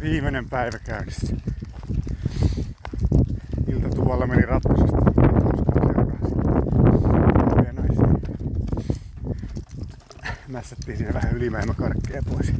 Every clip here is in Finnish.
Viimeinen päivä käynnissä. Iltatuvalla meni ratkaisusta. Hyviä naisia. Mässättiin siinä vähän ylimäimä karkkeja pois.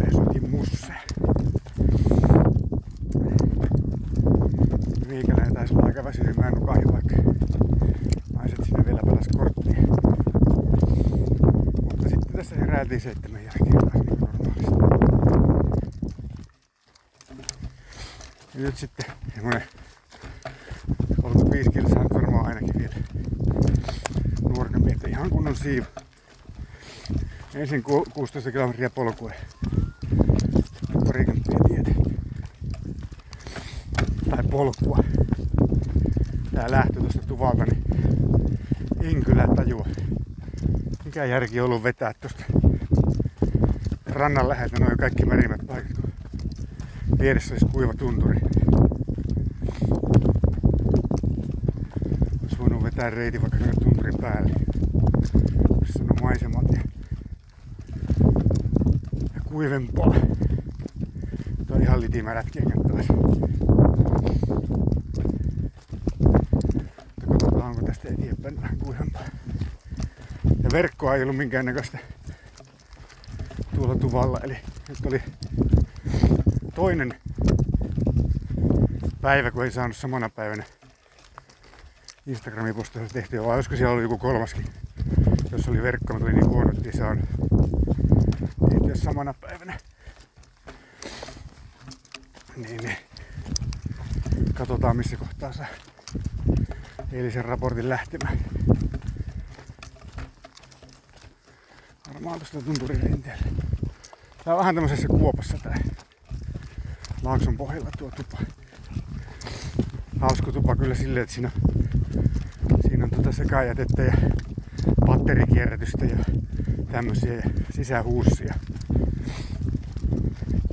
Leesutin musseja. Meikäläinen taisi olla aika väsynyt, mä en nukahin vaikka naiset sinne vielä pelas korttia. Mutta sitten tässä heräiltiin seitsemän jälkeen taas normaalisti. Ja nyt sitten semmonen 35 kilsaa varmaan ainakin vielä nuorten miestä ihan kunnon siivu. Ensin ku- 16 kilometriä polkua parikymppiä tietä. Tai polkua. Tää lähtö tuosta tuvalta, niin en kyllä tajua. Mikä järki on ollut vetää tuosta rannan läheltä noin kaikki merimät paikat, vieressä olisi kuiva tunturi. Olisi voinut vetää reitin vaikka tunturin päälle. Missä on maisemat ja, ja kuivempaa. Tuo on ihan litimärätkiä taas. Mutta katsotaan onko tästä eteenpäin vähän kuivempaa. Ja verkkoa ei ollut minkäännäköistä tuvalla. Eli nyt oli toinen päivä, kun ei saanut samana päivänä Instagramin postausta tehtyä, vai olisiko siellä ollut joku kolmaskin, jos oli verkko, mutta oli niin huono, että ei saanut tehtyä samana päivänä. Niin, niin. Katsotaan missä kohtaa saa eilisen raportin lähtemään. Varmaan tuosta tunturin rinteelle. Tää on vähän tämmöisessä kuopassa tää Laakson pohjalla tuo tupa. Hauska tupa kyllä silleen, että siinä siinä on tuota sekajätettä ja batterikierrätystä ja tämmösiä ja sisähuussia.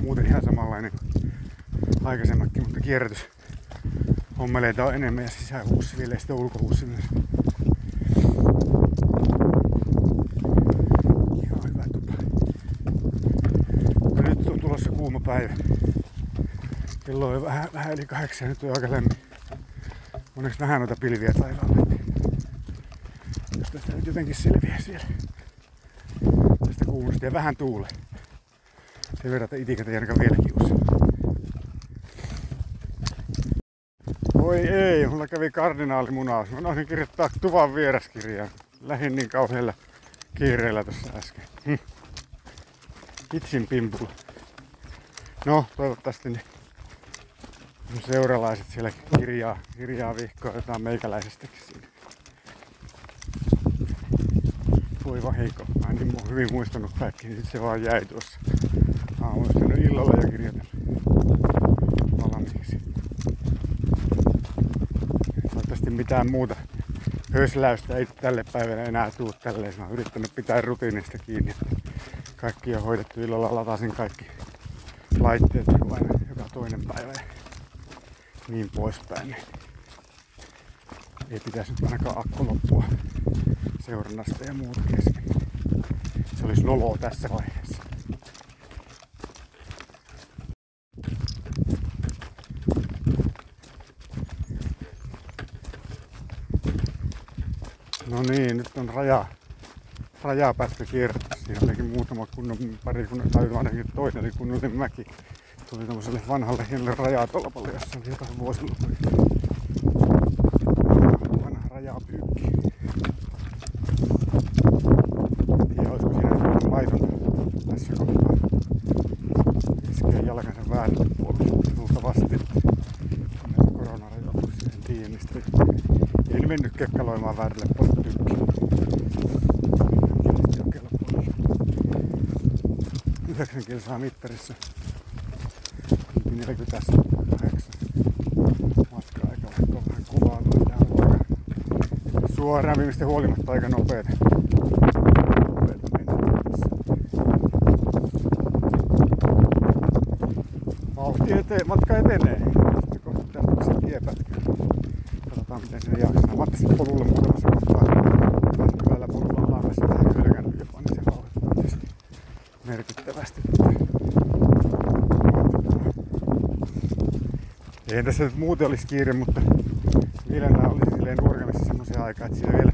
Muuten ihan samanlainen aikaisemmatkin, mutta kierrätys on enemmän ja sisähuussi vielä ja sitten ulkohuussi myös. Ihan hyvä tupa. Ja nyt on tulossa kuuma päivä. Kello on vähän, vähän yli kahdeksan, nyt on aika lämmin. Onneksi nähdään noita pilviä taivaalla. Jos tästä nyt jotenkin selviää siellä. Tästä kuumasta ja vähän tuule. Sen verran, että itikätä ei ainakaan vielä kiusa. Voi ei, mulla kävi kardinaalimunaus. Mä noisin kirjoittaa tuvan vieraskirjaan. Lähin niin kauhealla kiireellä tuossa äsken. Hm. Itsin pimpulla. No, toivottavasti ne seuralaiset siellä kirjaa, kirjaa vihkoa jotain meikäläisestäkin siinä. Voi vahinko. Mä en niin hyvin muistanut kaikki, niin se vaan jäi tuossa. Mä oon muistanut illalla jo kirjoitella valmiiksi. Toivottavasti mitään muuta hösläystä ei tälle päivälle enää tuu tälleen. Mä oon yrittänyt pitää rutiinista kiinni. Kaikki on hoidettu illalla, latasin kaikki laitteet aina joka toinen päivä niin poispäin. Niin ei pitäisi nyt ainakaan akku loppua seurannasta ja muuta kesken. Se olisi noloa tässä vaiheessa. No niin, nyt on raja, rajapätkä kierrätty. Siinä olikin muutama kunnon, pari kunnon, tai ainakin toinen kunnollinen mäki. Tuli tämmöiselle vanhalle hienolle rajatolpalle, jossa oli jotain. Vanha rajapyykki. En tiedä, olisiko siinä joku laiton tässä kohtaa. Iskee jalkansa väärälle puolelle. Näitä koronarajoituksia, en tiedä mistä. Ei ne mennyt kekkaloimaan väärälle puolelle pyykkiin. Kiinnisti oikealla puolella. 9 kilsaa mittarissa. 48 matka-aika, vaikka on vähän kuvaa tuolla Suoraan viimeistä huolimatta aika tässä. Vauhti eteen, matka etenee. Sitten kohta pitäisi tulla se tiepätkä. Katsotaan miten sinne jaksaa. Mä ajattelin polulle muutamassa kohtaa. Hyvällä polulla alas ja vähän kylkännyt jopa, niin se vauhti on Eihän tässä nyt muuten olisi kiire, mutta Vilellä oli silleen nuoremmissa semmoisia aikaa, että siellä vielä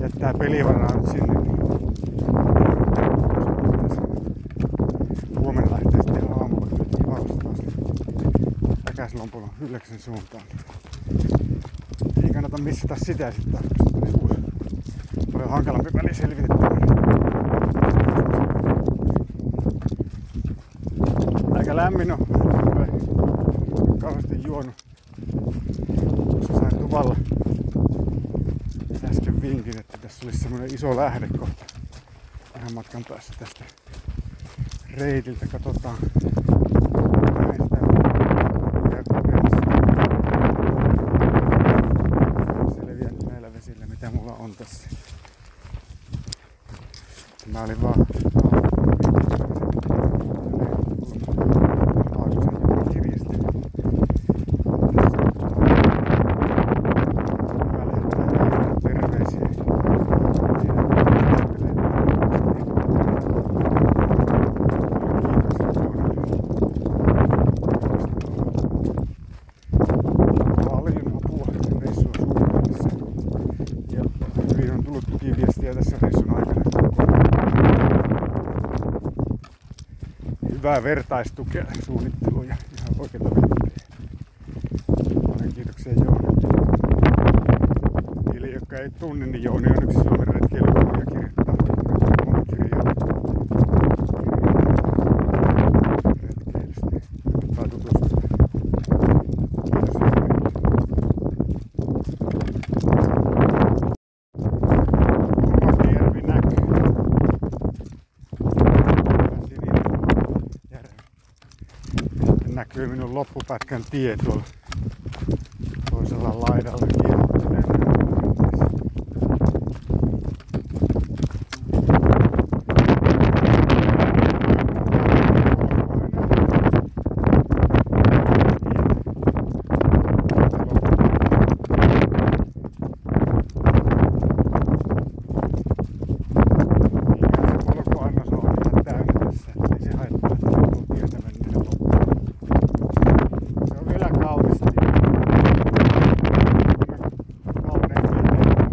jättää pelivaraa nyt sinne. Huomenna lähtee sitten aamulla vaustaan Päkäslompulon Ylläksen suuntaan. Kannata missata sitä sitten paljon hankalampi väli selvitettävä. Aika lämmin on. Kauheasti juonut. Tuossa sain tuvalla äsken vinkin, että tässä olisi semmoinen iso lähde kohta vähän matkan päässä tästä reitiltä. Katsotaan. Näin sitä käy kokemassa. Selviän näillä vesillä, mitä mulla on tässä. Tämä oli vaan Hyvää vertaistukea suunnitteluun ja ihan oikeita vinkkejä. Kiitoksia Joonille. Niille, jotka ei tunne, niin Jouni on yksi Suomen Minun loppupätkän tie tuolla toisella laidalla. Niinhän se polkuannos on ihan täynnä tässä, ettei se haittaa, että tuo tietä mennään loppuun. Se on vielä kaunista. Kaunein tietää.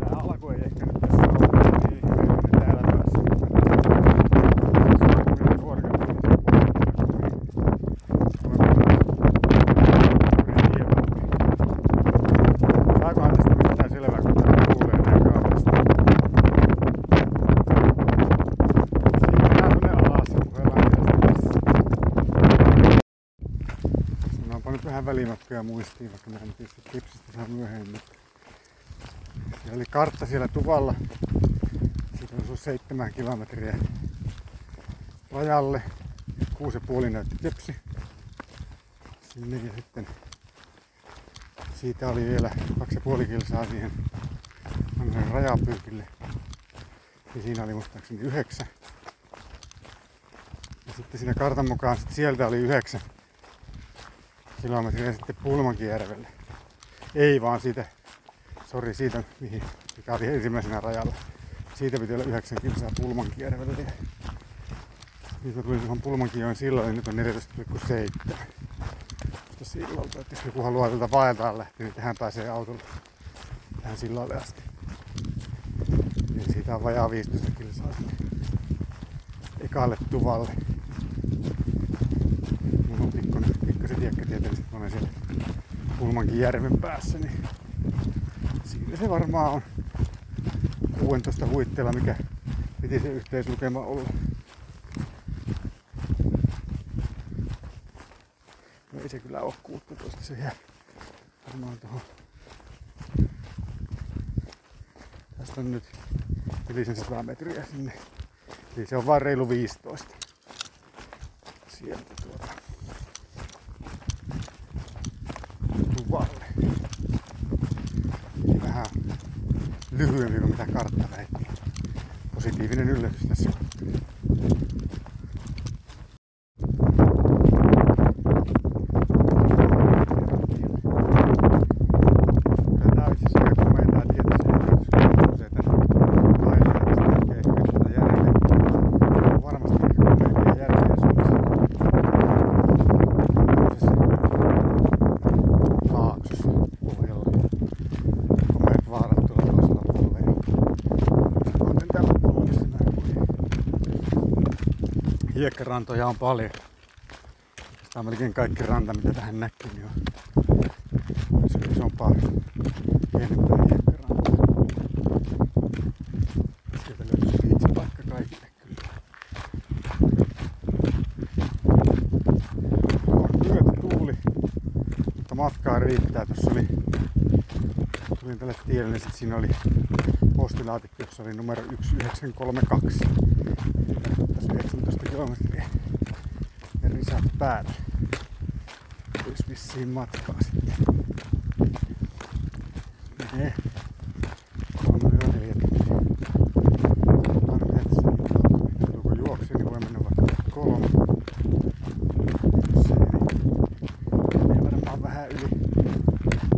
Tää alku ei ehkä nyt tässä ole niin hirveän täällä päässä. Se on kyllä korkeampi, niin se puolella. Saakohan tästä mitään selvää, kun tää kuulee näin kauheasti? Siinä tuonne alas ja puhelaan tästä tässä. Sanonpa nyt vähän muistiin, vaikka en tietysti kipsistä saa myöhemmin. mutta Siellä oli kartta siellä tuvalla. Siitä on sun seitsemän kilometriä rajalle. Kuusi ja puoli näytti kepsi. Sinne ja sitten siitä oli vielä kaksi ja puoli kilsaa siihen rajapyykille. Ja siinä oli muistaakseni yhdeksän. Ja sitten siinä kartan mukaan sit sieltä oli yhdeksän kilometriä sitten Pulmankijärvelle. Ei vaan siitä, sori siitä, mihin, mikä oli ensimmäisenä rajalla. Siitä piti olla 9 kilsaa Pulmankijärvelle. Ja nyt kun tulin tuohon Pulmankijoen silloin, niin nyt on 14,7. Tuosta sillalta, että jos joku haluaa tältä vaeltaan lähteä, niin tähän pääsee autolla tähän sillalle asti. Niin siitä on vajaa 15 kilsaa sinne ekalle tuvalle. Mulla on pikkuinen, pikkuisen olen siellä Pulmankin järven päässä, niin siinä se varmaan on 16 huitteella, mikä piti se yhteislukema olla. No ei se kyllä ole 16, se jää varmaan tuohon. Tästä on nyt yli sen 100 metriä sinne. Eli se on vain reilu 15. Sieltä You're going to this. Hiekkarantoja on paljon. Tämä on melkein kaikki ranta, mitä tähän näkyy, niin on se isompaa, pienempää hiekkarantaa. Sieltä löytyy kaikille kyllä. On myötä tuuli, mutta matkaa riittää. Tuossa oli, tulin tälle tielle, niin siinä oli postilaatikko, jossa oli numero 1932. Tässä 19 kilometriä ja risat päällä. Olisi vissiin matkaa sitten. Nee. Kolme yö neljä tuntia. Aina mitä tässä niin kun juoksee, niin voi mennä vaikka kolme. Jos ei, niin menee varmaan vähän yli.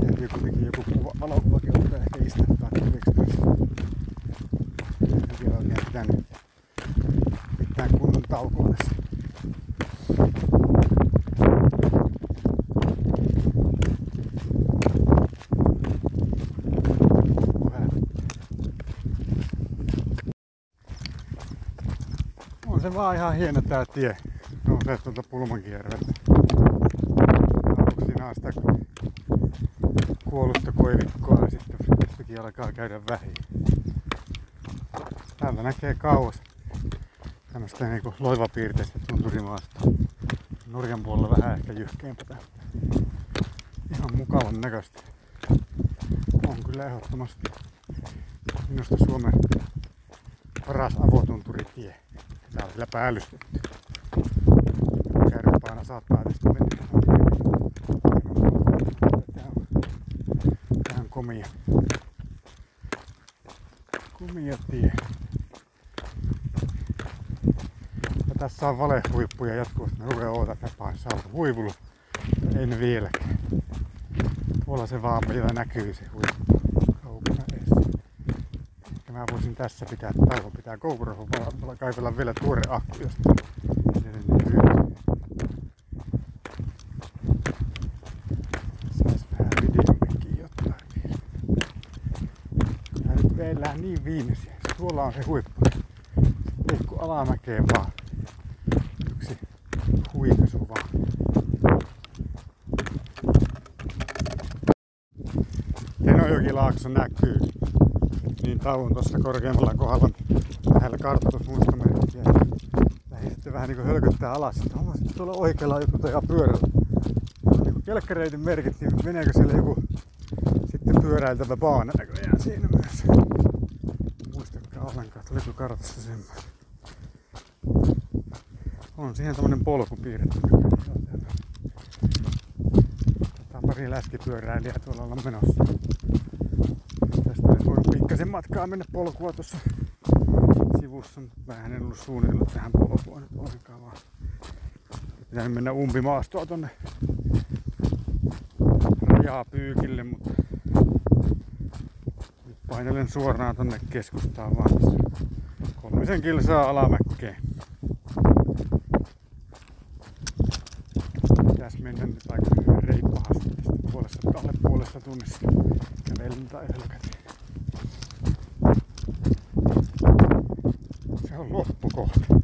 Täytyy kuitenkin joku kuva, valokuvakin ottaa ehkä istuttaa kuviksi tässä. En vielä oikein pitänyt mitään kunnon taukoa tässä. Se vaan ihan hieno tää tie. Nousee tuolta siinä on sitä kuollutta koivikkoa ja sitten tästäkin alkaa käydä vähin. Täältä näkee kauas tämmöstä niinku loivapiirteistä tunturimaasta. Norjan puolella vähän ehkä jyhkeämpää. Ihan mukavan näköistä. On kyllä ehdottomasti minusta Suomen paras avotunturitie. Tää on vielä päällystetty. Kärpäänä saattaa tästä mennä on komia. Komia tie. Ja tässä on valehuippuja jatkuvasti. Ne rupeaa oota tapaan saatu huivulu. Ei ne vieläkään. Tuolla se vaan vielä näkyy se huippu. Ehkä mä voisin tässä pitää tauko pitää GoProhon vaan kaivella vielä tuore akku, josta hyötyy. Sais vähän videommekin jotain. Tää nyt veillään niin viimeisiä. Tuolla on se huippu. Pikku alamäkeen vaan. Yksi huikaisu vaan. Tenojokilaakso näkyy. Niin tauon tuossa korkeammalla kohdalla lähellä kartoitusmuistomerkkiä. Lähdin sitten vähän niinku hölköttää alas. Sitten huomasin, että tuolla oikealla joku tajaa pyörällä. On niinku kelkkareitin merkit, niin meneekö siellä joku sitten pyöräiltävä baana näköjään siinä myös. Muistakaa ollenkaan, että oliko kartassa semmoinen. On siihen tämmönen polku piirretty. Tää on pari läskipyöräilijää tuolla olla menossa. Pikkasen matkaa mennä polkua tuossa sivussa, vähän en ollut suunnitellut tähän polkua nyt ollenkaan vaan. Pitänyt mennä umpimaastoa tonne rajapyykille, mutta nyt painelen suoraan tonne keskustaan vaan kolmisen kilsaa alamäkkeen. Pitäis mennä nyt aika reippahasti tästä puolesta, alle tunnissa kävellen tai hölkäten. On loppukohta.